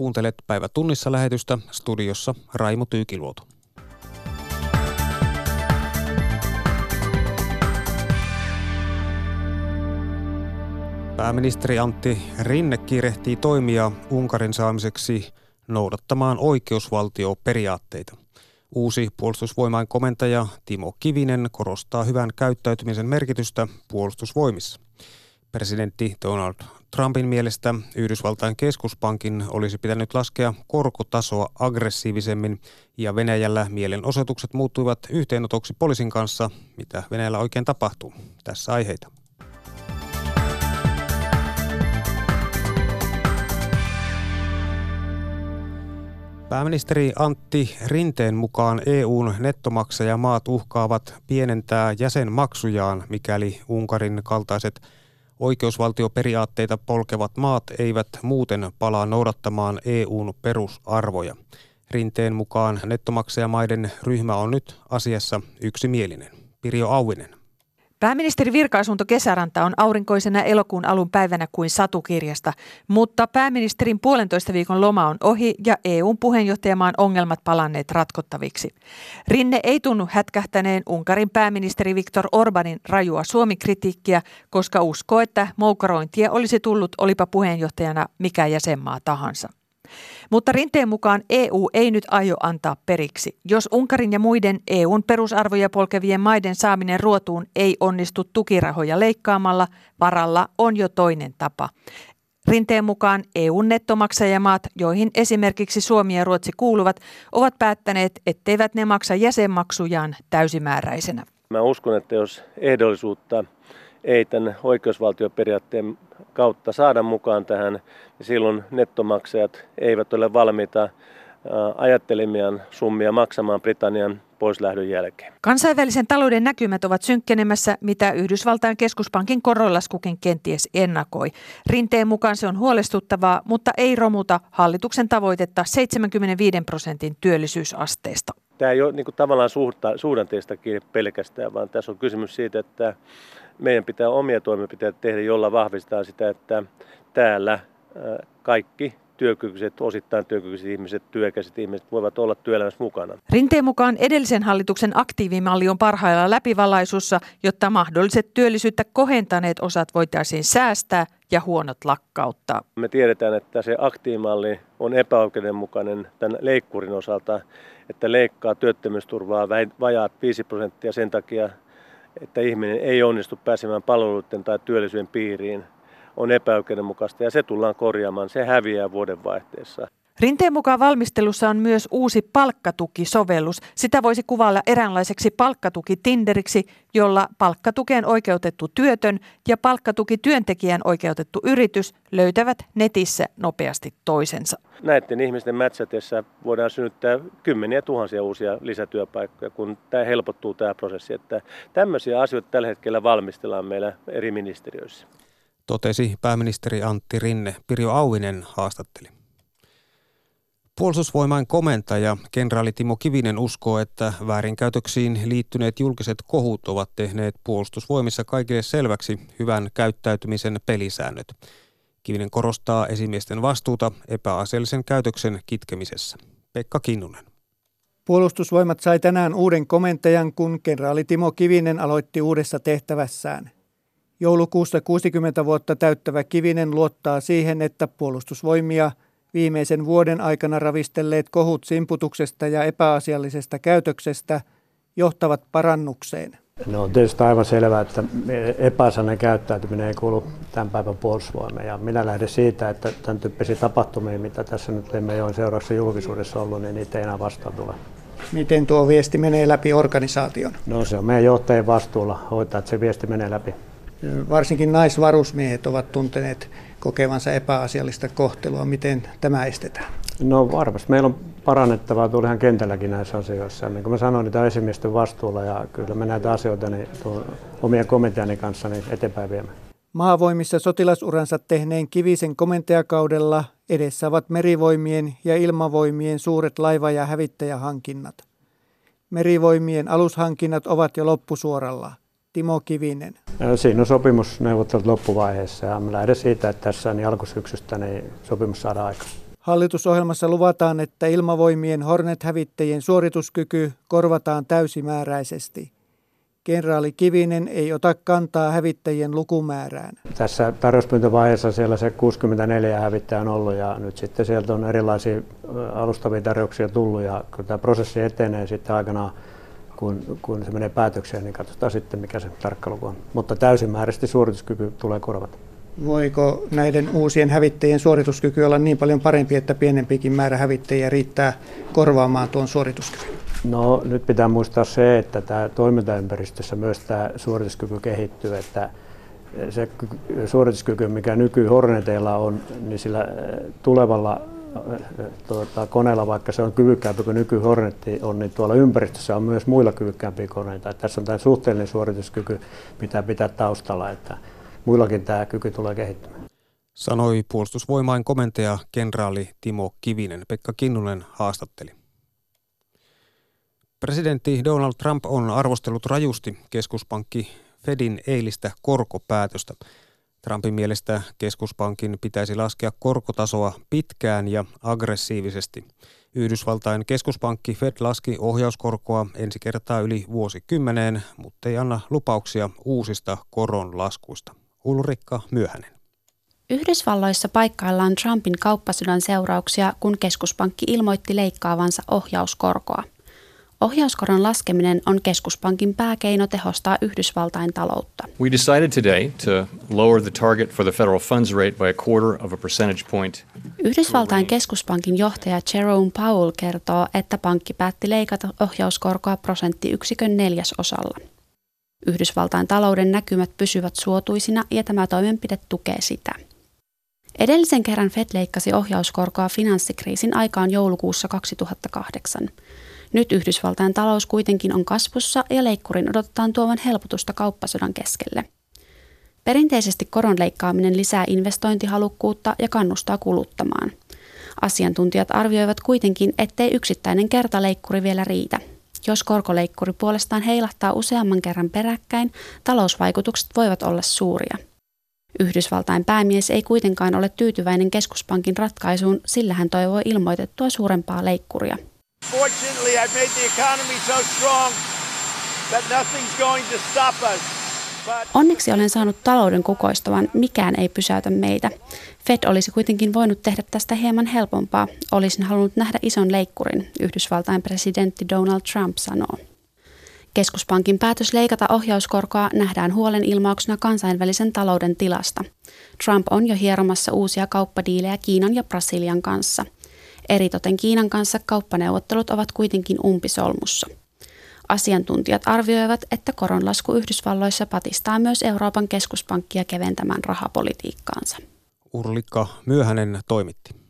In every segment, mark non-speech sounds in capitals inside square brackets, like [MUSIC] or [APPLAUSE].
Kuuntelet päivä tunnissa lähetystä studiossa Raimo Tyykiluoto. Pääministeri Antti Rinne kiirehtii toimia Unkarin saamiseksi noudattamaan oikeusvaltioperiaatteita. Uusi puolustusvoimain komentaja Timo Kivinen korostaa hyvän käyttäytymisen merkitystä puolustusvoimissa. Presidentti Donald Trumpin mielestä Yhdysvaltain keskuspankin olisi pitänyt laskea korkotasoa aggressiivisemmin ja Venäjällä mielenosoitukset muuttuivat yhteenotoksi poliisin kanssa. Mitä Venäjällä oikein tapahtuu? Tässä aiheita. Pääministeri Antti Rinteen mukaan EUn nettomaksajamaat uhkaavat pienentää jäsenmaksujaan, mikäli Unkarin kaltaiset oikeusvaltioperiaatteita polkevat maat eivät muuten palaa noudattamaan EUn perusarvoja. Rinteen mukaan nettomaksajamaiden ryhmä on nyt asiassa yksimielinen. Pirjo Auvinen. Pääministeri Virkaisunto Kesäranta on aurinkoisena elokuun alun päivänä kuin satukirjasta, mutta pääministerin puolentoista viikon loma on ohi ja EUn puheenjohtajamaan ongelmat palanneet ratkottaviksi. Rinne ei tunnu hätkähtäneen Unkarin pääministeri Viktor Orbanin rajua Suomi-kritiikkiä, koska uskoo, että moukarointia olisi tullut olipa puheenjohtajana mikä jäsenmaa tahansa. Mutta rinteen mukaan EU ei nyt aio antaa periksi. Jos Unkarin ja muiden EUn perusarvoja polkevien maiden saaminen ruotuun ei onnistu tukirahoja leikkaamalla, varalla on jo toinen tapa. Rinteen mukaan EUn nettomaksajamaat, joihin esimerkiksi Suomi ja Ruotsi kuuluvat, ovat päättäneet, etteivät ne maksa jäsenmaksujaan täysimääräisenä. Mä uskon, että jos ehdollisuutta ei tämän oikeusvaltioperiaatteen kautta saada mukaan tähän, niin silloin nettomaksajat eivät ole valmiita ajattelemiaan summia maksamaan Britannian poislähdön jälkeen. Kansainvälisen talouden näkymät ovat synkkenemässä, mitä Yhdysvaltain keskuspankin koronlaskukin kenties ennakoi. Rinteen mukaan se on huolestuttavaa, mutta ei romuta hallituksen tavoitetta 75 prosentin työllisyysasteesta. Tämä ei ole niin kuin, tavallaan suhdanteesta kiinni pelkästään, vaan tässä on kysymys siitä, että meidän pitää omia toimenpiteitä tehdä, jolla vahvistetaan sitä, että täällä kaikki työkykyiset, osittain työkykyiset ihmiset, työikäiset ihmiset voivat olla työelämässä mukana. Rinteen mukaan edellisen hallituksen aktiivimalli on parhaillaan läpivalaisussa, jotta mahdolliset työllisyyttä kohentaneet osat voitaisiin säästää ja huonot lakkauttaa. Me tiedetään, että se aktiivimalli on epäoikeudenmukainen tämän leikkurin osalta, että leikkaa työttömyysturvaa vajaat 5 prosenttia sen takia, että ihminen ei onnistu pääsemään palveluiden tai työllisyyden piiriin, on epäoikeudenmukaista ja se tullaan korjaamaan. Se häviää vuodenvaihteessa. Rinteen mukaan valmistelussa on myös uusi palkkatukisovellus. Sitä voisi kuvailla eräänlaiseksi palkkatuki Tinderiksi, jolla palkkatukeen oikeutettu työtön ja palkkatuki työntekijän oikeutettu yritys löytävät netissä nopeasti toisensa. Näiden ihmisten mätsätessä voidaan synnyttää kymmeniä tuhansia uusia lisätyöpaikkoja, kun tämä helpottuu tämä prosessi. Että tämmöisiä asioita tällä hetkellä valmistellaan meillä eri ministeriöissä. Totesi pääministeri Antti Rinne. Pirjo Auinen haastatteli. Puolustusvoimain komentaja, kenraali Timo Kivinen uskoo, että väärinkäytöksiin liittyneet julkiset kohut ovat tehneet puolustusvoimissa kaikille selväksi hyvän käyttäytymisen pelisäännöt. Kivinen korostaa esimiesten vastuuta epäasiallisen käytöksen kitkemisessä. Pekka Kinnunen. Puolustusvoimat sai tänään uuden komentajan, kun kenraali Timo Kivinen aloitti uudessa tehtävässään. Joulukuussa 60 vuotta täyttävä Kivinen luottaa siihen, että puolustusvoimia – viimeisen vuoden aikana ravistelleet kohut simputuksesta ja epäasiallisesta käytöksestä johtavat parannukseen. No on tietysti aivan selvää, että epäasiallinen käyttäytyminen ei kuulu tämän päivän puolustusvoimeen. Ja minä lähden siitä, että tämän tyyppisiä tapahtumia, mitä tässä nyt Lemmejoen seurauksessa julkisuudessa ollut, niin niitä ei enää vastaan tule. Miten tuo viesti menee läpi organisaation? No se on meidän johtajien vastuulla hoitaa, että se viesti menee läpi. Varsinkin naisvarusmiehet ovat tunteneet kokevansa epäasiallista kohtelua. Miten tämä estetään? No varmasti. Meillä on parannettavaa tuolla ihan kentälläkin näissä asioissa. Niin kuin mä sanoin, niin tämä esimiesten vastuulla ja kyllä me näitä asioita niin omien komentajanne kanssa niin eteenpäin viemme. Maavoimissa sotilasuransa tehneen Kivisen komentajakaudella edessä ovat merivoimien ja ilmavoimien suuret laiva- ja hävittäjähankinnat. Merivoimien alushankinnat ovat jo loppusuoralla. Timo Kivinen. Siinä on sopimusneuvottelut loppuvaiheessa ja mä lähden siitä, että tässä niin alkusyksystä niin sopimus saadaan aikaan. Hallitusohjelmassa luvataan, että ilmavoimien Hornet-hävittäjien suorituskyky korvataan täysimääräisesti. Kenraali Kivinen ei ota kantaa hävittäjien lukumäärään. Tässä tarjouspyyntövaiheessa siellä se 64 hävittäjä on ollut ja nyt sitten sieltä on erilaisia alustavia tarjouksia tullut ja kun tämä prosessi etenee sitten aikanaan kun, kun se menee päätökseen, niin katsotaan sitten, mikä se tarkka luku on. Mutta täysimääräisesti suorituskyky tulee korvata. Voiko näiden uusien hävittäjien suorituskyky olla niin paljon parempi, että pienempikin määrä hävittäjiä riittää korvaamaan tuon suorituskyvyn? No nyt pitää muistaa se, että tämä toimintaympäristössä myös tämä suorituskyky kehittyy, että se suorituskyky, mikä nyky Horneteilla on, niin sillä tulevalla tuota, koneella, vaikka se on kyvykkäämpi kuin nyky on, niin tuolla ympäristössä on myös muilla kyvykkäämpiä koneita. Että tässä on tämä suhteellinen suorituskyky, mitä pitää taustalla, että muillakin tämä kyky tulee kehittymään. Sanoi puolustusvoimain komentaja kenraali Timo Kivinen. Pekka Kinnunen haastatteli. Presidentti Donald Trump on arvostellut rajusti keskuspankki Fedin eilistä korkopäätöstä. Trumpin mielestä keskuspankin pitäisi laskea korkotasoa pitkään ja aggressiivisesti. Yhdysvaltain keskuspankki Fed laski ohjauskorkoa ensi kertaa yli vuosikymmeneen, mutta ei anna lupauksia uusista koronlaskuista. Ulrikka Myöhänen. Yhdysvalloissa paikkaillaan Trumpin kauppasodan seurauksia, kun keskuspankki ilmoitti leikkaavansa ohjauskorkoa – Ohjauskoron laskeminen on keskuspankin pääkeino tehostaa Yhdysvaltain taloutta. We decided today to lower the target for the federal funds rate by a quarter of a percentage point. Yhdysvaltain keskuspankin johtaja Jerome Powell kertoo, että pankki päätti leikata ohjauskorkoa prosenttiyksikön neljäsosalla. Yhdysvaltain talouden näkymät pysyvät suotuisina ja tämä toimenpide tukee sitä. Edellisen kerran Fed leikkasi ohjauskorkoa finanssikriisin aikaan joulukuussa 2008. Nyt Yhdysvaltain talous kuitenkin on kasvussa ja leikkurin odotetaan tuovan helpotusta kauppasodan keskelle. Perinteisesti koron leikkaaminen lisää investointihalukkuutta ja kannustaa kuluttamaan. Asiantuntijat arvioivat kuitenkin, ettei yksittäinen kertaleikkuri vielä riitä. Jos korkoleikkuri puolestaan heilahtaa useamman kerran peräkkäin, talousvaikutukset voivat olla suuria. Yhdysvaltain päämies ei kuitenkaan ole tyytyväinen keskuspankin ratkaisuun, sillä hän toivoo ilmoitettua suurempaa leikkuria – Fortunately, I've made the economy so strong that nothing's going to stop us. Onneksi olen saanut talouden kukoistavan, mikään ei pysäytä meitä. Fed olisi kuitenkin voinut tehdä tästä hieman helpompaa. Olisin halunnut nähdä ison leikkurin, Yhdysvaltain presidentti Donald Trump sanoo. Keskuspankin päätös leikata ohjauskorkoa nähdään huolen ilmauksena kansainvälisen talouden tilasta. Trump on jo hieromassa uusia kauppadiilejä Kiinan ja Brasilian kanssa – Eritoten Kiinan kanssa kauppaneuvottelut ovat kuitenkin umpisolmussa. Asiantuntijat arvioivat, että koronlasku Yhdysvalloissa patistaa myös Euroopan keskuspankkia keventämään rahapolitiikkaansa. Urlikka Myöhänen toimitti.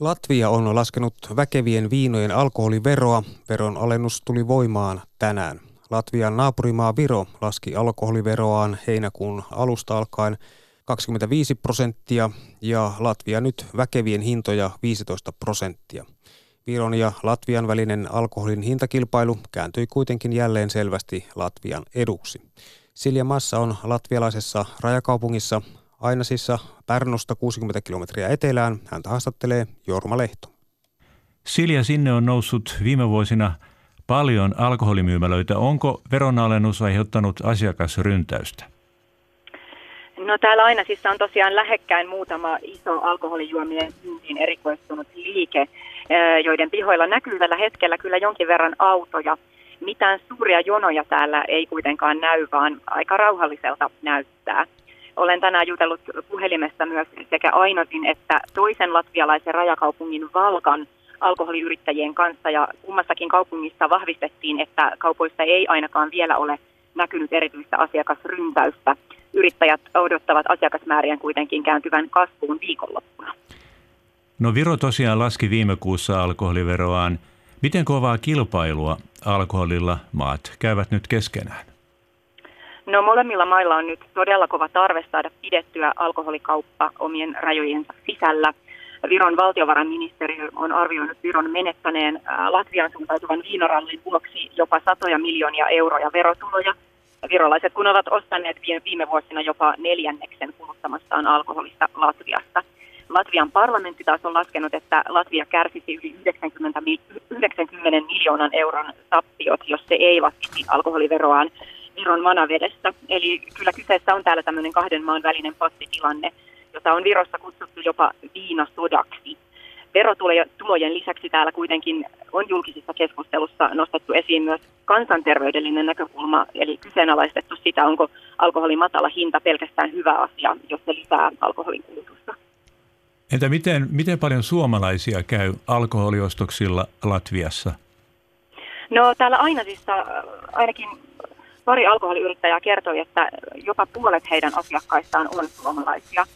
Latvia on laskenut väkevien viinojen alkoholiveroa. Veron alennus tuli voimaan tänään. Latvian naapurimaa Viro laski alkoholiveroaan heinäkuun alusta alkaen 25 prosenttia ja Latvia nyt väkevien hintoja 15 prosenttia. Viron ja Latvian välinen alkoholin hintakilpailu kääntyi kuitenkin jälleen selvästi Latvian eduksi. Silja Massa on latvialaisessa rajakaupungissa Ainasissa Pärnusta 60 kilometriä etelään. Häntä haastattelee Jorma Lehto. Silja, sinne on noussut viime vuosina paljon alkoholimyymälöitä. Onko veronalennus aiheuttanut asiakasryntäystä? No täällä Ainasissa on tosiaan lähekkäin muutama iso alkoholijuomien myyntiin erikoistunut liike, joiden pihoilla näkyy tällä hetkellä kyllä jonkin verran autoja. Mitään suuria jonoja täällä ei kuitenkaan näy, vaan aika rauhalliselta näyttää. Olen tänään jutellut puhelimesta myös sekä Ainotin että toisen latvialaisen rajakaupungin Valkan alkoholiyrittäjien kanssa ja kummassakin kaupungissa vahvistettiin, että kaupoissa ei ainakaan vielä ole näkynyt erityistä asiakasryntäystä yrittäjät odottavat asiakasmäärien kuitenkin kääntyvän kasvuun viikonloppuna. No Viro tosiaan laski viime kuussa alkoholiveroaan. Miten kovaa kilpailua alkoholilla maat käyvät nyt keskenään? No molemmilla mailla on nyt todella kova tarve saada pidettyä alkoholikauppa omien rajojensa sisällä. Viron valtiovarainministeriö on arvioinut Viron menettäneen Latvian suuntautuvan viinorallin vuoksi jopa satoja miljoonia euroja verotuloja – virolaiset kun ovat ostaneet viime vuosina jopa neljänneksen kuluttamastaan alkoholista Latviasta. Latvian parlamentti taas on laskenut, että Latvia kärsisi yli 90, 90 miljoonan euron tappiot, jos se ei laskisi alkoholiveroaan Viron vanavedessä. Eli kyllä kyseessä on täällä tämmöinen kahden maan välinen passitilanne, jota on Virossa kutsuttu jopa viinasodaksi. Verotulojen lisäksi täällä kuitenkin on julkisessa keskustelussa nostettu esiin myös kansanterveydellinen näkökulma, eli kyseenalaistettu sitä, onko alkoholin matala hinta pelkästään hyvä asia, jos se lisää alkoholin kulutusta. Entä miten, miten paljon suomalaisia käy alkoholiostoksilla Latviassa? No täällä Ainasissa ainakin pari alkoholiyrittäjää kertoi, että jopa puolet heidän asiakkaistaan on suomalaisia.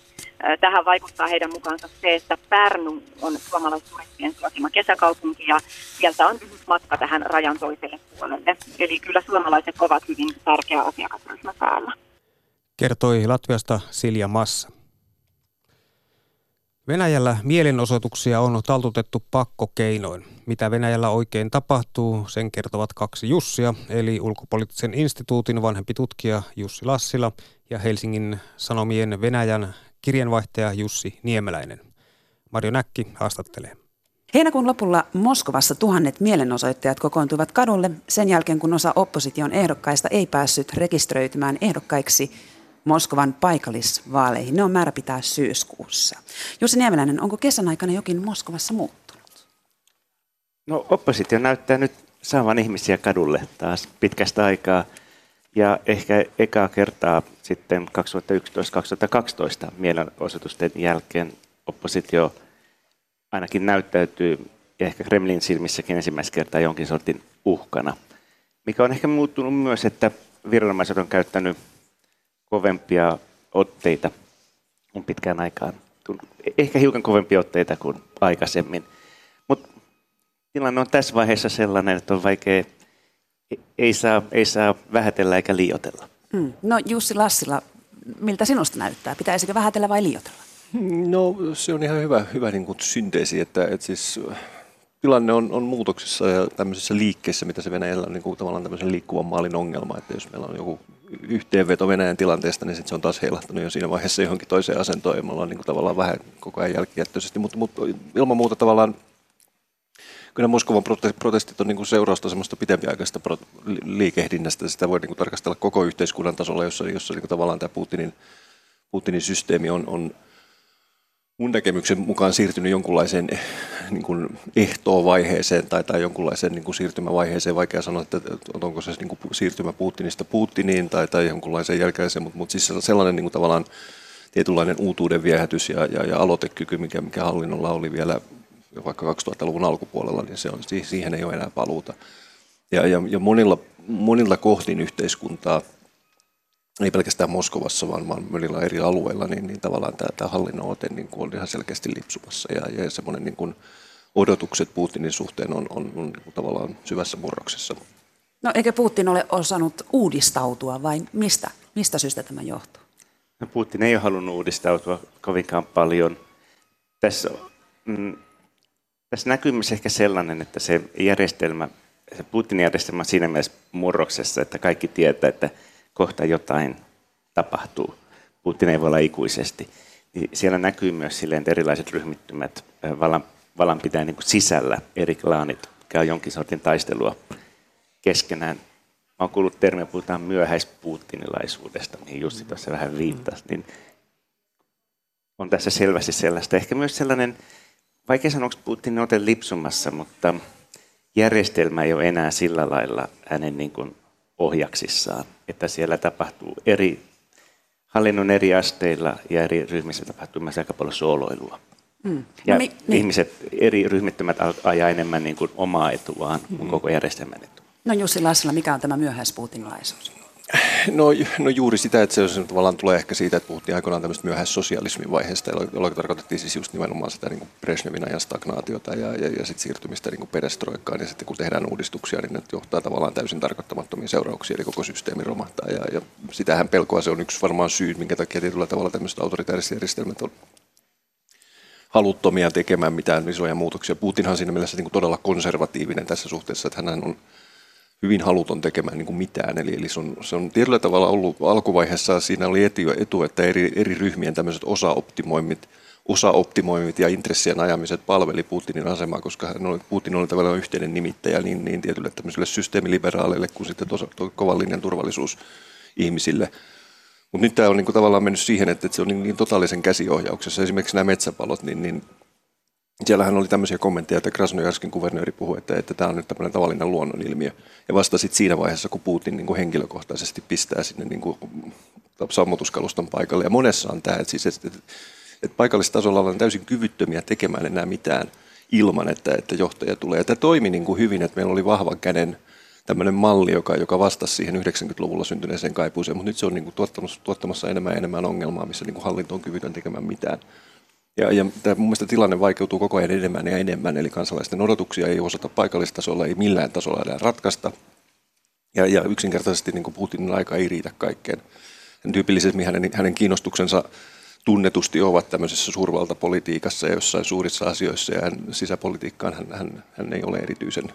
Tähän vaikuttaa heidän mukaansa se, että Pärnu on suomalaisturistien suosima kesäkaupunki ja sieltä on lyhyt matka tähän rajan toiselle puolelle. Eli kyllä suomalaiset ovat hyvin tärkeä asiakasryhmä täällä. Kertoi Latviasta Silja Massa. Venäjällä mielenosoituksia on taltutettu pakkokeinoin. Mitä Venäjällä oikein tapahtuu, sen kertovat kaksi Jussia, eli ulkopoliittisen instituutin vanhempi tutkija Jussi Lassila ja Helsingin Sanomien Venäjän kirjanvaihtaja Jussi Niemeläinen. Marjo Näkki haastattelee. Heinäkuun lopulla Moskovassa tuhannet mielenosoittajat kokoontuivat kadulle sen jälkeen, kun osa opposition ehdokkaista ei päässyt rekisteröitymään ehdokkaiksi Moskovan paikallisvaaleihin. Ne on määrä pitää syyskuussa. Jussi Niemeläinen, onko kesän aikana jokin Moskovassa muuttunut? No oppositio näyttää nyt saavan ihmisiä kadulle taas pitkästä aikaa. Ja ehkä ekaa kertaa sitten 2011-2012 mielenosoitusten jälkeen oppositio ainakin näyttäytyy ehkä Kremlin silmissäkin ensimmäistä kertaa jonkin sortin uhkana. Mikä on ehkä muuttunut myös, että viranomaiset on käyttänyt kovempia otteita on pitkään aikaan. Ehkä hiukan kovempia otteita kuin aikaisemmin. Mutta tilanne on tässä vaiheessa sellainen, että on vaikea, ei saa, ei saa vähätellä eikä liotella. Mm. No Jussi Lassila, miltä sinusta näyttää? Pitäisikö vähätellä vai liotella? No se on ihan hyvä, hyvä niin kuin synteesi, että, että siis tilanne on, on muutoksessa ja tämmöisessä liikkeessä, mitä se Venäjällä on niin kuin tavallaan tämmöisen liikkuvan maalin ongelma, että jos meillä on joku yhteenveto Venäjän tilanteesta, niin sit se on taas heilahtanut jo siinä vaiheessa johonkin toiseen asentoon ja me ollaan niin kuin tavallaan vähän koko ajan jälkijättöisesti, mutta, mutta ilman muuta tavallaan kyllä Moskovan protestit on niin kuin seurausta semmoista pitempiaikaista liikehdinnästä. Sitä voi niin kuin tarkastella koko yhteiskunnan tasolla, jossa, jossa niin kuin tavallaan tämä Putinin, Putinin systeemi on, on mun näkemyksen mukaan siirtynyt jonkunlaiseen niin kuin ehtoovaiheeseen tai, tai jonkunlaiseen niin kuin siirtymävaiheeseen. Vaikea sanoa, että onko se niin kuin siirtymä Putinista Putiniin tai, tai jonkunlaiseen jälkeiseen, mutta, mutta siis sellainen niin kuin tavallaan tietynlainen uutuuden viehätys ja, ja, ja aloitekyky, mikä, mikä hallinnolla oli vielä vaikka 2000-luvun alkupuolella, niin se on, siihen ei ole enää paluuta. Ja, ja, ja monilla, monilla kohdin yhteiskuntaa – ei pelkästään Moskovassa, vaan, vaan monilla eri alueilla, niin, niin tavallaan tämä, tämä hallinnon ote niin kuin on ihan selkeästi lipsumassa. Ja, ja semmoinen niin kuin odotukset Putinin suhteen on, on, on niin tavallaan syvässä murroksessa. No eikö Putin ole osannut uudistautua vai mistä, mistä syystä tämä johtuu? No, Putin ei ole halunnut uudistautua kovinkaan paljon. Tässä, mm, tässä näkyy myös ehkä sellainen, että se järjestelmä, se Putinin järjestelmä on siinä mielessä murroksessa, että kaikki tietää, että – kohta jotain tapahtuu. Putin ei voi olla ikuisesti. Niin siellä näkyy myös silleen, että erilaiset ryhmittymät vallan, vallan pitää niin kuin sisällä, eri klaanit käy jonkin sortin taistelua keskenään. Mä oon kuullut termiä, puhutaan myöhäispuutinilaisuudesta, mihin Jussi tuossa vähän viittasi, niin on tässä selvästi sellaista. Ehkä myös sellainen, vaikea sanoa, onko Putin ote lipsumassa, mutta järjestelmä ei ole enää sillä lailla hänen niin kuin ohjaksissaan, että siellä tapahtuu eri hallinnon eri asteilla ja eri ryhmissä tapahtuu myös aika paljon sooloilua. Mm. Ja no, mi, niin. ihmiset, eri ryhmittymät ajaa enemmän niin kuin omaa etuaan mm. kuin koko järjestelmän etu. No Jussi Lassila, mikä on tämä myöhäispuutinlaisuus? No, no juuri sitä, että se tavallaan tulee ehkä siitä, että puhuttiin aikoinaan tämmöistä myöhäissosialismin vaiheesta, jolloin tarkoitettiin siis just nimenomaan sitä niin Brezhnevin ajan stagnaatiota ja, ja, ja sitten siirtymistä niin perestroikkaan. Ja sitten kun tehdään uudistuksia, niin ne johtaa tavallaan täysin tarkoittamattomiin seurauksiin, eli koko systeemi romahtaa. Ja, ja sitähän pelkoa se on yksi varmaan syy, minkä takia tietyllä tavalla tämmöiset autoritääriset järjestelmät on haluttomia tekemään mitään isoja muutoksia. Putinhan siinä mielessä niin todella konservatiivinen tässä suhteessa, että hän on hyvin haluton tekemään niin kuin mitään. Eli, eli se, on, se on tietyllä tavalla ollut alkuvaiheessa, siinä oli etu, etu että eri, eri ryhmien tämmöiset osaoptimoinnit, osaoptimoimit ja intressien ajamiset palveli Putinin asemaa, koska hän oli, Putin oli tavallaan yhteinen nimittäjä niin, niin tietylle tämmöisille systeemiliberaaleille kuin sitten tos, to, kovan linjan turvallisuusihmisille. Mutta nyt tämä on niin kuin tavallaan mennyt siihen, että se on niin, niin totaalisen käsiohjauksessa. Esimerkiksi nämä metsäpalot, niin, niin siellähän oli tämmöisiä kommentteja, että Krasnojarskin kuvernööri puhui, että, että tämä on nyt tämmöinen tavallinen luonnonilmiö. Ja vasta sitten siinä vaiheessa, kun Putin niin kuin henkilökohtaisesti pistää sinne niin kuin sammutuskaluston paikalle. Ja monessa on tämä, että, siis, että, että paikallistasolla ollaan täysin kyvyttömiä tekemään enää mitään ilman, että, että johtaja tulee. Ja tämä toimi niin kuin hyvin, että meillä oli vahvan käden tämmöinen malli, joka, joka vastasi siihen 90-luvulla syntyneeseen kaipuuseen, mutta nyt se on niin kuin tuottamassa enemmän ja enemmän ongelmaa, missä niin kuin hallinto on kyvytön tekemään mitään. Ja, ja tämä, mun mielestä tilanne vaikeutuu koko ajan enemmän ja enemmän, eli kansalaisten odotuksia ei osata paikallistasolla, ei millään tasolla enää ratkaista. Ja, ja yksinkertaisesti niin kuin Putinin aika ei riitä kaikkeen. Tyypillisesti hänen, hänen kiinnostuksensa tunnetusti ovat tämmöisessä suurvaltapolitiikassa ja jossain suurissa asioissa, ja hän, sisäpolitiikkaan hän, hän, hän ei ole erityisen,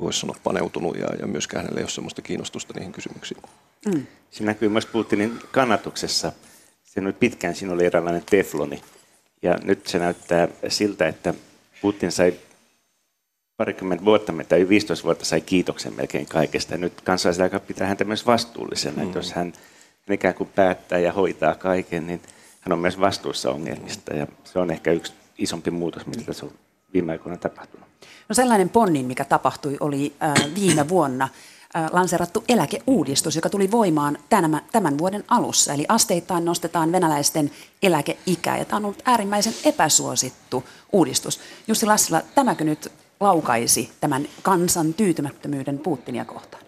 voisi sanoa, paneutunut, ja, ja myöskään hänellä ei ole sellaista kiinnostusta niihin kysymyksiin. Mm. Se näkyy myös Putinin kannatuksessa. Se oli pitkään, siinä oli eräänlainen tefloni, ja nyt se näyttää siltä, että Putin sai parikymmentä vuotta, tai 15 vuotta sai kiitoksen melkein kaikesta. Nyt kansalaiset pitää häntä myös vastuullisena. Mm. Että jos hän, hän ikään kuin päättää ja hoitaa kaiken, niin hän on myös vastuussa ongelmista. Ja se on ehkä yksi isompi muutos, mitä tässä on viime aikoina tapahtunut. No sellainen ponnin, mikä tapahtui, oli äh, viime vuonna lanserattu eläkeuudistus, joka tuli voimaan tämän, tämän vuoden alussa. Eli asteittain nostetaan venäläisten eläkeikää, ja tämä on ollut äärimmäisen epäsuosittu uudistus. Jussi Lassila, tämäkö nyt laukaisi tämän kansan tyytymättömyyden Putinia kohtaan?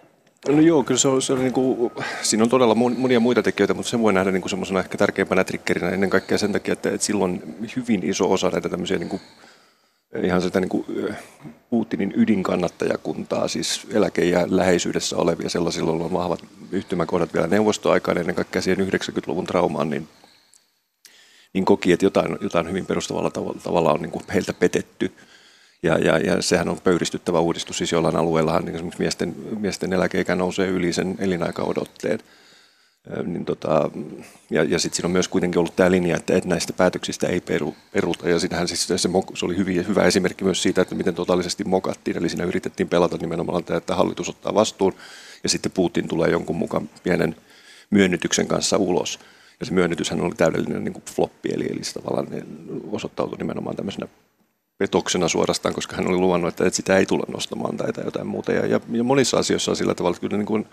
No joo, kyllä se on, se on niin kuin, siinä on todella monia muita tekijöitä, mutta sen voi nähdä niin kuin semmoisena ehkä tärkeimpänä triggerinä ennen kaikkea sen takia, että, että silloin hyvin iso osa näitä tämmöisiä niin kuin ihan sitä niin kuin Putinin ydinkannattajakuntaa, siis eläke- ja läheisyydessä olevia sellaisilla, on vahvat yhtymäkohdat vielä neuvostoaikaan ennen kaikkea siihen 90-luvun traumaan, niin, niin koki, että jotain, jotain hyvin perustavalla tavalla, tavalla on niin kuin heiltä petetty. Ja, ja, ja sehän on pöyristyttävä uudistus, siis jollain alueellahan niin esimerkiksi miesten, miesten eläkeikä nousee yli sen elinaikaodotteen. Niin tota, ja ja sitten siinä on myös kuitenkin ollut tämä linja, että, että näistä päätöksistä ei peru, peruta. Ja siinähän siis se, se oli hyvin, hyvä esimerkki myös siitä, että miten totaalisesti mokattiin. Eli siinä yritettiin pelata nimenomaan tämä, että hallitus ottaa vastuun ja sitten Putin tulee jonkun mukaan pienen myönnytyksen kanssa ulos. Ja se myönnytyshän oli täydellinen niin kuin floppi, eli, eli se tavallaan osoittautui nimenomaan tämmöisenä petoksena suorastaan, koska hän oli luvannut, että, että sitä ei tule nostamaan tai jotain muuta. Ja, ja, ja monissa asioissa on sillä tavalla, että kyllä niin kuin,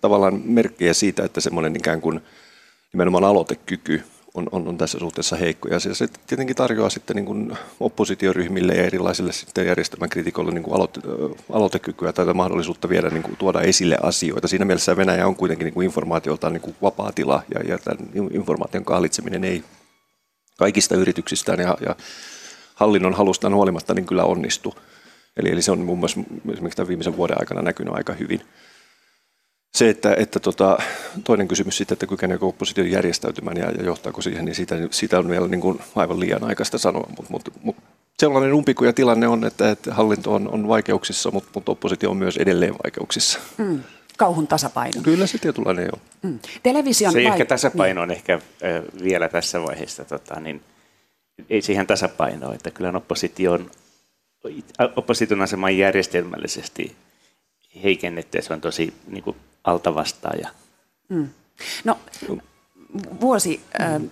tavallaan merkkejä siitä, että semmoinen ikään kuin nimenomaan aloitekyky on, on, on tässä suhteessa heikko. Ja se, se tietenkin tarjoaa sitten niin kuin oppositioryhmille ja erilaisille sitten järjestelmän kritikoille niin kuin aloite, aloitekykyä tai mahdollisuutta viedä niin kuin, tuoda esille asioita. Siinä mielessä Venäjä on kuitenkin niin kuin informaatioltaan niin kuin vapaa tila ja, ja tämän informaation kahlitseminen ei kaikista yrityksistään ja, ja hallinnon halustaan huolimatta niin kyllä onnistu. Eli, eli se on muun muassa esimerkiksi tämän viimeisen vuoden aikana näkynyt aika hyvin se, että, että tota, toinen kysymys sitten, että kykeneekö oppositio järjestäytymään ja, ja johtaako siihen, niin siitä, siitä on vielä niin kuin aivan liian aikaista sanoa. Mutta mut, mut sellainen umpikuja tilanne on, että, että hallinto on, on vaikeuksissa, mutta mut oppositio on myös edelleen vaikeuksissa. Mm. Kauhun tasapaino. Kyllä se tietynlainen on. Mm. Television se vai... ehkä tasapaino on niin. ehkä äh, vielä tässä vaiheessa, tota, niin ei siihen tasapainoa, että kyllä opposition, opposition asema järjestelmällisesti heikennetty ja se on tosi niin kuin, altavastaaja. Mm. No, vuosi, äh,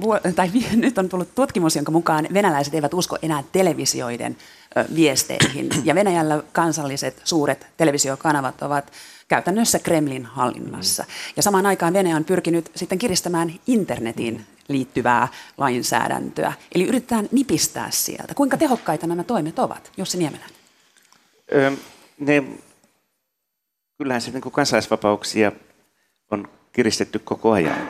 vu, tai [LAUGHS] nyt on tullut tutkimus, jonka mukaan venäläiset eivät usko enää televisioiden äh, viesteihin. [CLEARS THROAT] Ja Venäjällä kansalliset suuret televisiokanavat ovat käytännössä Kremlin hallinnassa. Ja samaan aikaan Venäjä on pyrkinyt sitten kiristämään internetin liittyvää lainsäädäntöä. Eli yritetään nipistää sieltä. Kuinka tehokkaita nämä toimet ovat, Jussi Niemelän? Öö, ne kyllähän se niin kuin kansalaisvapauksia on kiristetty koko ajan.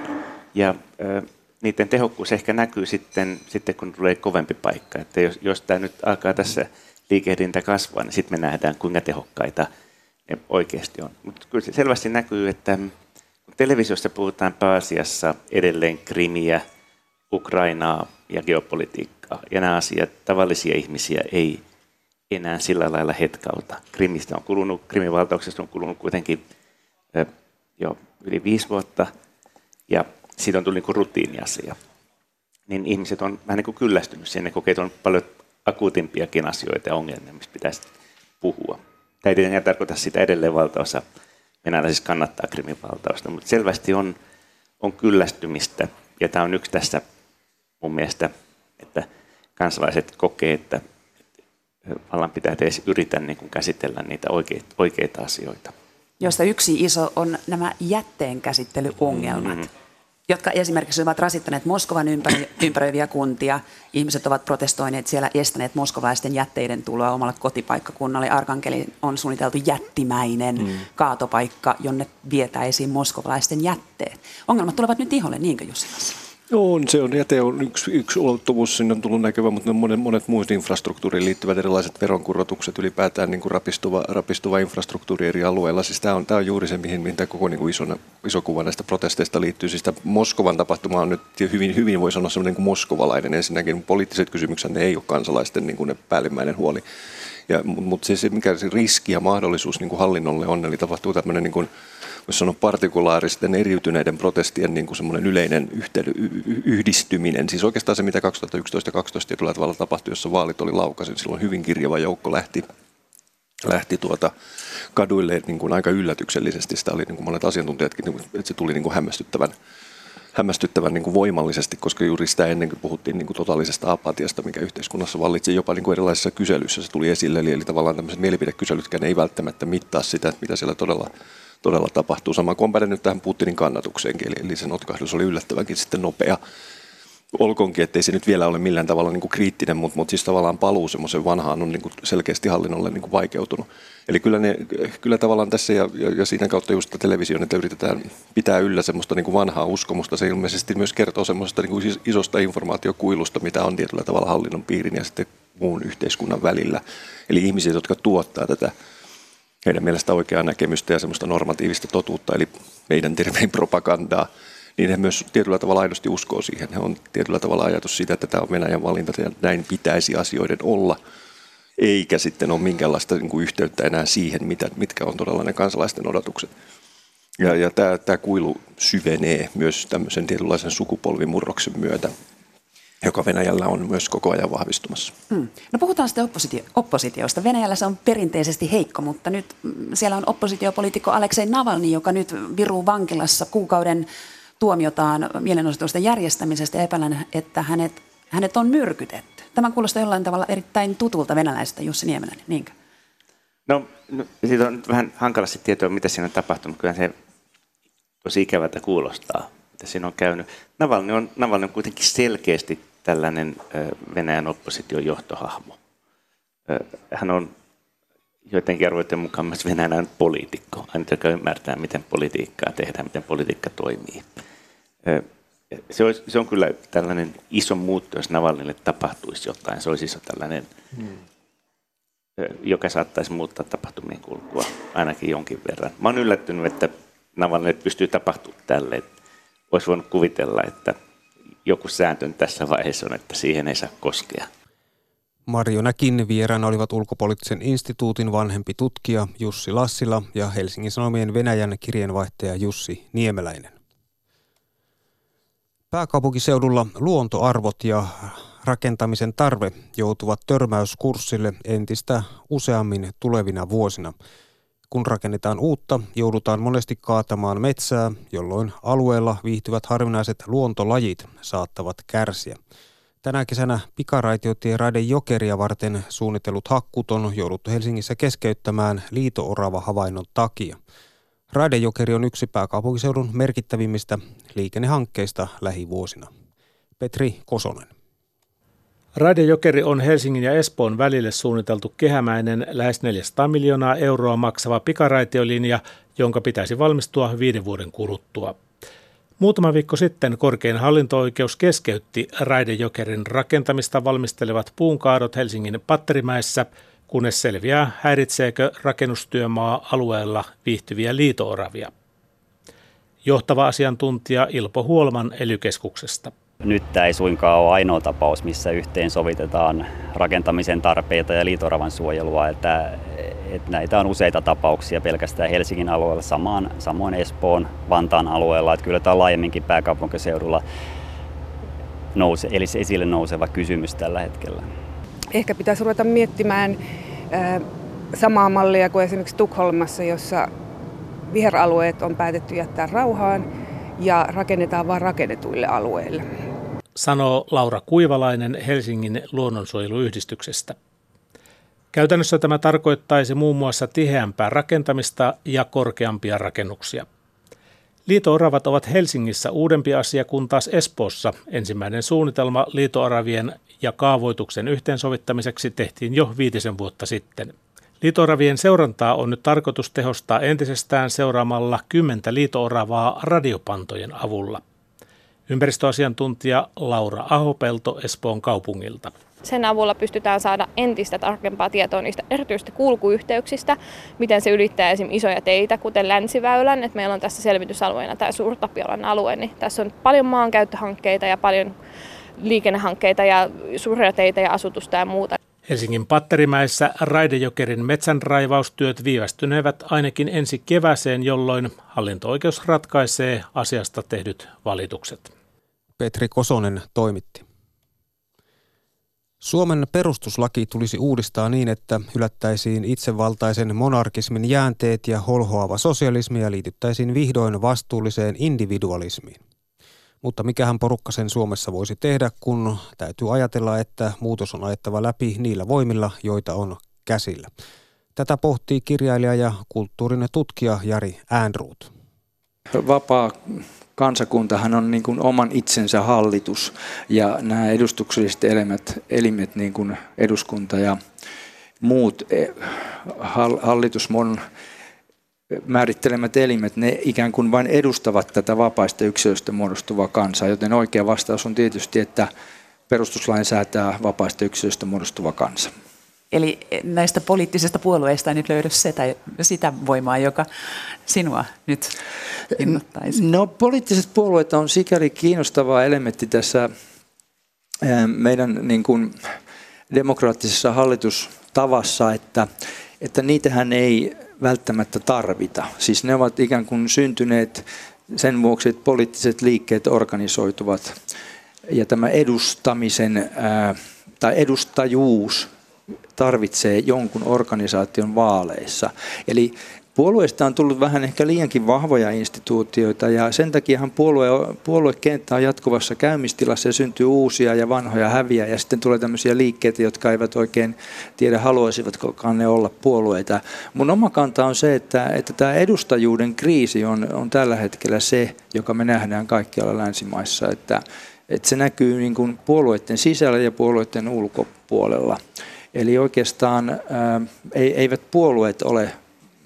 Ja ö, niiden tehokkuus ehkä näkyy sitten, sitten kun tulee kovempi paikka. Että jos, jos tämä nyt alkaa tässä liikehdintä kasvaa, niin sitten me nähdään, kuinka tehokkaita ne oikeasti on. Mutta kyllä se selvästi näkyy, että kun televisiossa puhutaan pääasiassa edelleen krimiä, Ukrainaa ja geopolitiikkaa, ja nämä asiat tavallisia ihmisiä ei enää sillä lailla hetkauta. Krimistä on kulunut, Krimin valtauksesta on kulunut kuitenkin jo yli viisi vuotta, ja siitä on tullut niin rutiiniasia. niin ihmiset on vähän niin kuin kyllästynyt siihen, ne on paljon akuutimpiakin asioita ja ongelmia, mistä pitäisi puhua. Tämä ei tietenkään tarkoita sitä edelleen valtaosa venäläisistä kannattaa Krimin valtausta, mutta selvästi on, on kyllästymistä. Ja tämä on yksi tässä mun mielestä, että kansalaiset kokee, että vallan pitää edes yritä niin kuin käsitellä niitä oikeita, oikeita asioita. Josta yksi iso on nämä jätteen käsittelyongelmat. Mm-hmm jotka esimerkiksi ovat rasittaneet Moskovan ympäröiviä kuntia. Ihmiset ovat protestoineet siellä, estäneet moskovalaisten jätteiden tuloa omalle kotipaikkakunnalle. Arkankeli on suunniteltu jättimäinen mm. kaatopaikka, jonne vietäisiin moskovalaisten jätteet. Ongelmat tulevat nyt iholle, niinkö Jussi on, se on, jäte on yksi, yksi ulottuvuus, sinne on tullut näkyvä, mutta monet, monet muut infrastruktuuriin liittyvät erilaiset veronkorotukset, ylipäätään niin kuin rapistuva, rapistuva infrastruktuuri eri alueilla. Siis tämä, on, tämä on juuri se, mihin, mihin tämä koko niin kuin iso, iso kuva näistä protesteista liittyy. Siis Moskovan tapahtuma on nyt hyvin, hyvin voi sanoa semmoinen niin kuin moskovalainen. Ensinnäkin poliittiset kysymykset, ne ei ole kansalaisten niin kuin ne päällimmäinen huoli. Mutta se, se, mikä se riski ja mahdollisuus niin kuin hallinnolle on, eli tapahtuu tämmöinen niin kuin, voisi sanoa partikulaaristen eriytyneiden protestien niin kuin semmoinen yleinen yhtey- yhdistyminen. Siis oikeastaan se, mitä 2011 2012 tietyllä tavalla tapahtui, jossa vaalit oli laukaisin, silloin hyvin kirjava joukko lähti lähti tuota kaduille niin kuin aika yllätyksellisesti. Sitä oli niin kuin monet asiantuntijatkin, niin että se tuli niin kuin hämmästyttävän, hämmästyttävän niin kuin voimallisesti, koska juuri sitä ennen kuin puhuttiin niin kuin totaalisesta apatiasta, mikä yhteiskunnassa vallitsi jopa niin kuin erilaisissa kyselyissä, se tuli esille. Eli, eli tavallaan tämmöiset mielipidekyselytkään ei välttämättä mittaa sitä, mitä siellä todella todella tapahtuu. Sama kuin on nyt tähän Putinin kannatukseenkin, eli, eli se notkahdus oli yllättävänkin sitten nopea. Olkoonkin, ettei se nyt vielä ole millään tavalla niin kuin kriittinen, mutta, mutta siis tavallaan paluu semmoisen vanhaan on niin kuin selkeästi hallinnolle niin kuin vaikeutunut. Eli kyllä, ne, kyllä tavallaan tässä ja, ja, ja siinä kautta just television, että yritetään pitää yllä semmoista niin kuin vanhaa uskomusta. Se ilmeisesti myös kertoo semmoista niin kuin isosta informaatiokuilusta, mitä on tietyllä tavalla hallinnon piirin ja sitten muun yhteiskunnan välillä. Eli ihmiset, jotka tuottaa tätä heidän mielestä oikeaa näkemystä ja semmoista normatiivista totuutta, eli meidän tervein propagandaa, niin he myös tietyllä tavalla aidosti uskoo siihen. He on tietyllä tavalla ajatus siitä, että tämä on Venäjän valinta ja näin pitäisi asioiden olla, eikä sitten ole minkäänlaista niin kuin yhteyttä enää siihen, mitä, mitkä on todella ne kansalaisten odotukset. Ja, ja tämä, tämä kuilu syvenee myös tämmöisen tietynlaisen sukupolvimurroksen myötä joka Venäjällä on myös koko ajan vahvistumassa. Mm. No puhutaan sitten oppositio- oppositiosta. Venäjällä se on perinteisesti heikko, mutta nyt mm, siellä on oppositiopoliitikko Aleksei Navalny, joka nyt viruu vankilassa kuukauden tuomiotaan mielenosoitusten järjestämisestä ja epäilen, että hänet, hänet on myrkytetty. Tämä kuulostaa jollain tavalla erittäin tutulta venäläisestä Jussi Niemeläinen, niinkö? No, no siitä on vähän hankalasti tietoa, mitä siinä on tapahtunut. Kyllä se tosi ikävältä kuulostaa, mitä siinä on käynyt. Navalny on, Navalny on kuitenkin selkeästi tällainen Venäjän opposition johtohahmo. Hän on joidenkin arvoiden mukaan myös venäläinen poliitikko, aina joka ymmärtää, miten politiikkaa tehdään, miten politiikka toimii. Se, olisi, se on kyllä tällainen iso muutto, jos Navalnille tapahtuisi jotain. Se olisi iso tällainen, hmm. joka saattaisi muuttaa tapahtumien kulkua ainakin jonkin verran. Mä olen yllättynyt, että Navalnille pystyy tapahtumaan tälle. Olisi voinut kuvitella, että joku sääntö tässä vaiheessa on, että siihen ei saa koskea. Marjo Näkin vieraana olivat ulkopoliittisen instituutin vanhempi tutkija Jussi Lassila ja Helsingin Sanomien Venäjän kirjeenvaihtaja Jussi Niemeläinen. Pääkaupunkiseudulla luontoarvot ja rakentamisen tarve joutuvat törmäyskurssille entistä useammin tulevina vuosina – kun rakennetaan uutta, joudutaan monesti kaatamaan metsää, jolloin alueella viihtyvät harvinaiset luontolajit saattavat kärsiä. Tänä kesänä pikaraitiotie Raide Jokeria varten suunnitellut hakkut on jouduttu Helsingissä keskeyttämään liito-orava havainnon takia. Raidejokeri on yksi pääkaupunkiseudun merkittävimmistä liikennehankkeista lähivuosina. Petri Kosonen. Raidejokeri on Helsingin ja Espoon välille suunniteltu kehämäinen lähes 400 miljoonaa euroa maksava pikaraitiolinja, jonka pitäisi valmistua viiden vuoden kuluttua. Muutama viikko sitten korkein hallinto-oikeus keskeytti Raidejokerin rakentamista valmistelevat puunkaadot Helsingin Patterimäessä, kunnes selviää häiritseekö rakennustyömaa alueella viihtyviä liitooravia. Johtava asiantuntija Ilpo Huolman elykeskuksesta. Nyt tämä ei suinkaan ole ainoa tapaus, missä yhteen sovitetaan rakentamisen tarpeita ja liitoravan suojelua. Että, että näitä on useita tapauksia pelkästään Helsingin alueella, samaan, samoin Espoon, Vantaan alueella. Että kyllä tämä on laajemminkin pääkaupunkiseudulla nouse, eli esille nouseva kysymys tällä hetkellä. Ehkä pitäisi ruveta miettimään samaa mallia kuin esimerkiksi Tukholmassa, jossa viheralueet on päätetty jättää rauhaan ja rakennetaan vain rakennetuille alueille. Sanoo Laura Kuivalainen Helsingin luonnonsuojeluyhdistyksestä. Käytännössä tämä tarkoittaisi muun muassa tiheämpää rakentamista ja korkeampia rakennuksia. Liito-oravat ovat Helsingissä uudempi asia, kun taas Espoossa ensimmäinen suunnitelma liito-oravien ja kaavoituksen yhteensovittamiseksi tehtiin jo viitisen vuotta sitten. Liito-oravien seurantaa on nyt tarkoitus tehostaa entisestään seuraamalla kymmentä liito-oravaa radiopantojen avulla. Ympäristöasiantuntija Laura Ahopelto Espoon kaupungilta. Sen avulla pystytään saada entistä tarkempaa tietoa niistä erityisesti kulkuyhteyksistä, miten se ylittää esimerkiksi isoja teitä, kuten Länsiväylän. että meillä on tässä selvitysalueena tämä Suurtapiolan alue, niin tässä on paljon maankäyttöhankkeita ja paljon liikennehankkeita ja suuria teitä ja asutusta ja muuta. Helsingin Patterimäessä Raidejokerin metsänraivaustyöt viivästyneevät ainakin ensi keväseen, jolloin hallinto-oikeus ratkaisee asiasta tehdyt valitukset. Petri Kosonen toimitti. Suomen perustuslaki tulisi uudistaa niin, että hylättäisiin itsevaltaisen monarkismin jäänteet ja holhoava sosialismi ja liityttäisiin vihdoin vastuulliseen individualismiin. Mutta mikähän porukka sen Suomessa voisi tehdä, kun täytyy ajatella, että muutos on ajettava läpi niillä voimilla, joita on käsillä. Tätä pohtii kirjailija ja kulttuurinen tutkija Jari Äänruut. Vapaa kansakuntahan on niin kuin oman itsensä hallitus ja nämä edustukselliset elimet, elimet niin kuin eduskunta ja muut e, hallitusmon määrittelemät elimet, ne ikään kuin vain edustavat tätä vapaista yksilöistä muodostuvaa kansaa, joten oikea vastaus on tietysti, että perustuslain säätää vapaista yksilöistä muodostuva kansa. Eli näistä poliittisista puolueista ei nyt löydy sitä, sitä voimaa, joka sinua nyt innoittaisi? No poliittiset puolueet on sikäli kiinnostava elementti tässä meidän niin kuin, demokraattisessa hallitustavassa, että, että niitähän ei välttämättä tarvita. Siis ne ovat ikään kuin syntyneet sen vuoksi, että poliittiset liikkeet organisoituvat. Ja tämä edustamisen ää, tai edustajuus tarvitsee jonkun organisaation vaaleissa. Eli Puolueista on tullut vähän ehkä liiankin vahvoja instituutioita ja sen takiahan puolue, puoluekenttä on jatkuvassa käymistilassa ja syntyy uusia ja vanhoja häviä ja sitten tulee tämmöisiä liikkeitä, jotka eivät oikein tiedä haluaisivatko ne olla puolueita. Mun oma kanta on se, että, että tämä edustajuuden kriisi on, on tällä hetkellä se, joka me nähdään kaikkialla länsimaissa, että, että se näkyy niin kuin puolueiden sisällä ja puolueiden ulkopuolella. Eli oikeastaan ää, eivät puolueet ole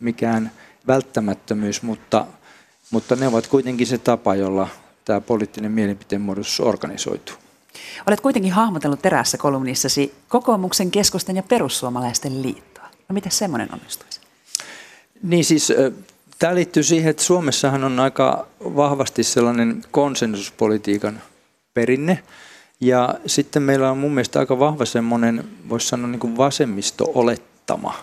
mikään välttämättömyys, mutta, mutta ne ovat kuitenkin se tapa, jolla tämä poliittinen mielipiteen muodostus organisoituu. Olet kuitenkin hahmotellut terässä kolumnissasi kokoomuksen, keskusten ja perussuomalaisten liittoa. No miten semmoinen onnistuisi? Niin siis tämä liittyy siihen, että Suomessahan on aika vahvasti sellainen konsensuspolitiikan perinne. Ja sitten meillä on mun mielestä aika vahva semmoinen, voisi sanoa niin kuin vasemmisto-olettama.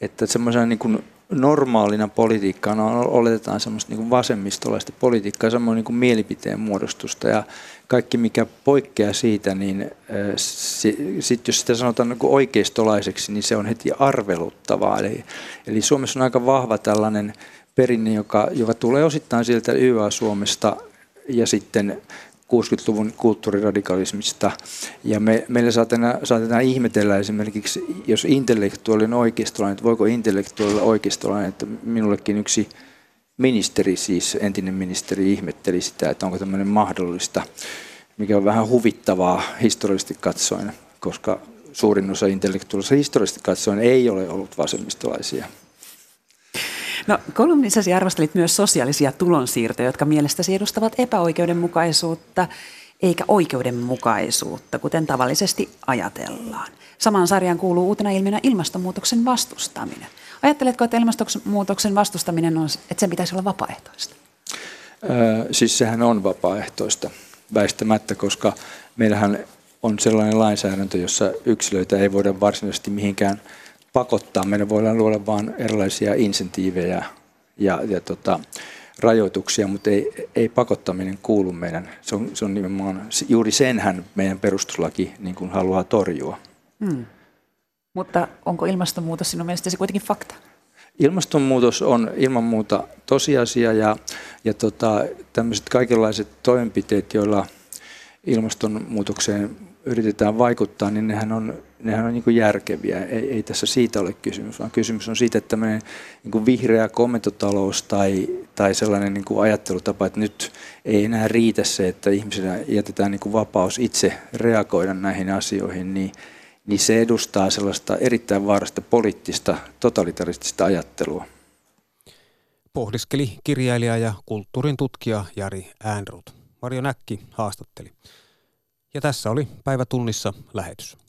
Että semmoisena niin kuin normaalina politiikkana oletetaan semmoista niin vasemmistolaista politiikkaa, samoin niin kuin mielipiteen muodostusta ja kaikki mikä poikkeaa siitä, niin sitten jos sitä sanotaan niin oikeistolaiseksi, niin se on heti arveluttavaa. Eli, eli Suomessa on aika vahva tällainen perinne, joka, joka tulee osittain sieltä YA-Suomesta ja sitten 60-luvun kulttuuriradikalismista. Ja me, meillä saatetaan, saatetaan ihmetellä esimerkiksi, jos intellektuaali on oikeistolainen, että voiko intellektuaali olla oikeistolainen, että minullekin yksi ministeri, siis entinen ministeri, ihmetteli sitä, että onko tämmöinen mahdollista, mikä on vähän huvittavaa historiallisesti katsoen, koska suurin osa intellektuaalista historiallisesti katsoen ei ole ollut vasemmistolaisia. No kolumnissasi arvostelit myös sosiaalisia tulonsiirtoja, jotka mielestäsi edustavat epäoikeudenmukaisuutta eikä oikeudenmukaisuutta, kuten tavallisesti ajatellaan. Samaan sarjaan kuuluu uutena ilmiönä ilmastonmuutoksen vastustaminen. Ajatteletko, että ilmastonmuutoksen vastustaminen on, että sen pitäisi olla vapaaehtoista? Öö, siis sehän on vapaaehtoista väistämättä, koska meillähän on sellainen lainsäädäntö, jossa yksilöitä ei voida varsinaisesti mihinkään – pakottaa. Meidän voidaan luoda vain erilaisia insentiivejä ja, ja tota, rajoituksia, mutta ei, ei pakottaminen kuulu meidän. Se on, se on nimenomaan, juuri senhän meidän perustuslaki niin kuin haluaa torjua. Hmm. Mutta onko ilmastonmuutos sinun mielestäsi kuitenkin fakta? Ilmastonmuutos on ilman muuta tosiasia ja, ja tota, tämmöiset kaikenlaiset toimenpiteet, joilla ilmastonmuutokseen yritetään vaikuttaa, niin nehän on, nehän on niin järkeviä. Ei, ei tässä siitä ole kysymys, vaan kysymys on siitä, että tämmöinen niin vihreä komentotalous tai, tai sellainen niin kuin ajattelutapa, että nyt ei enää riitä se, että ihmisillä jätetään niin kuin vapaus itse reagoida näihin asioihin, niin, niin se edustaa sellaista erittäin vaarasta poliittista, totalitaristista ajattelua. Pohdiskeli kirjailija ja kulttuurin tutkija Jari Äänrut. Marjo Näkki haastatteli. Ja tässä oli päivä tunnissa lähetys.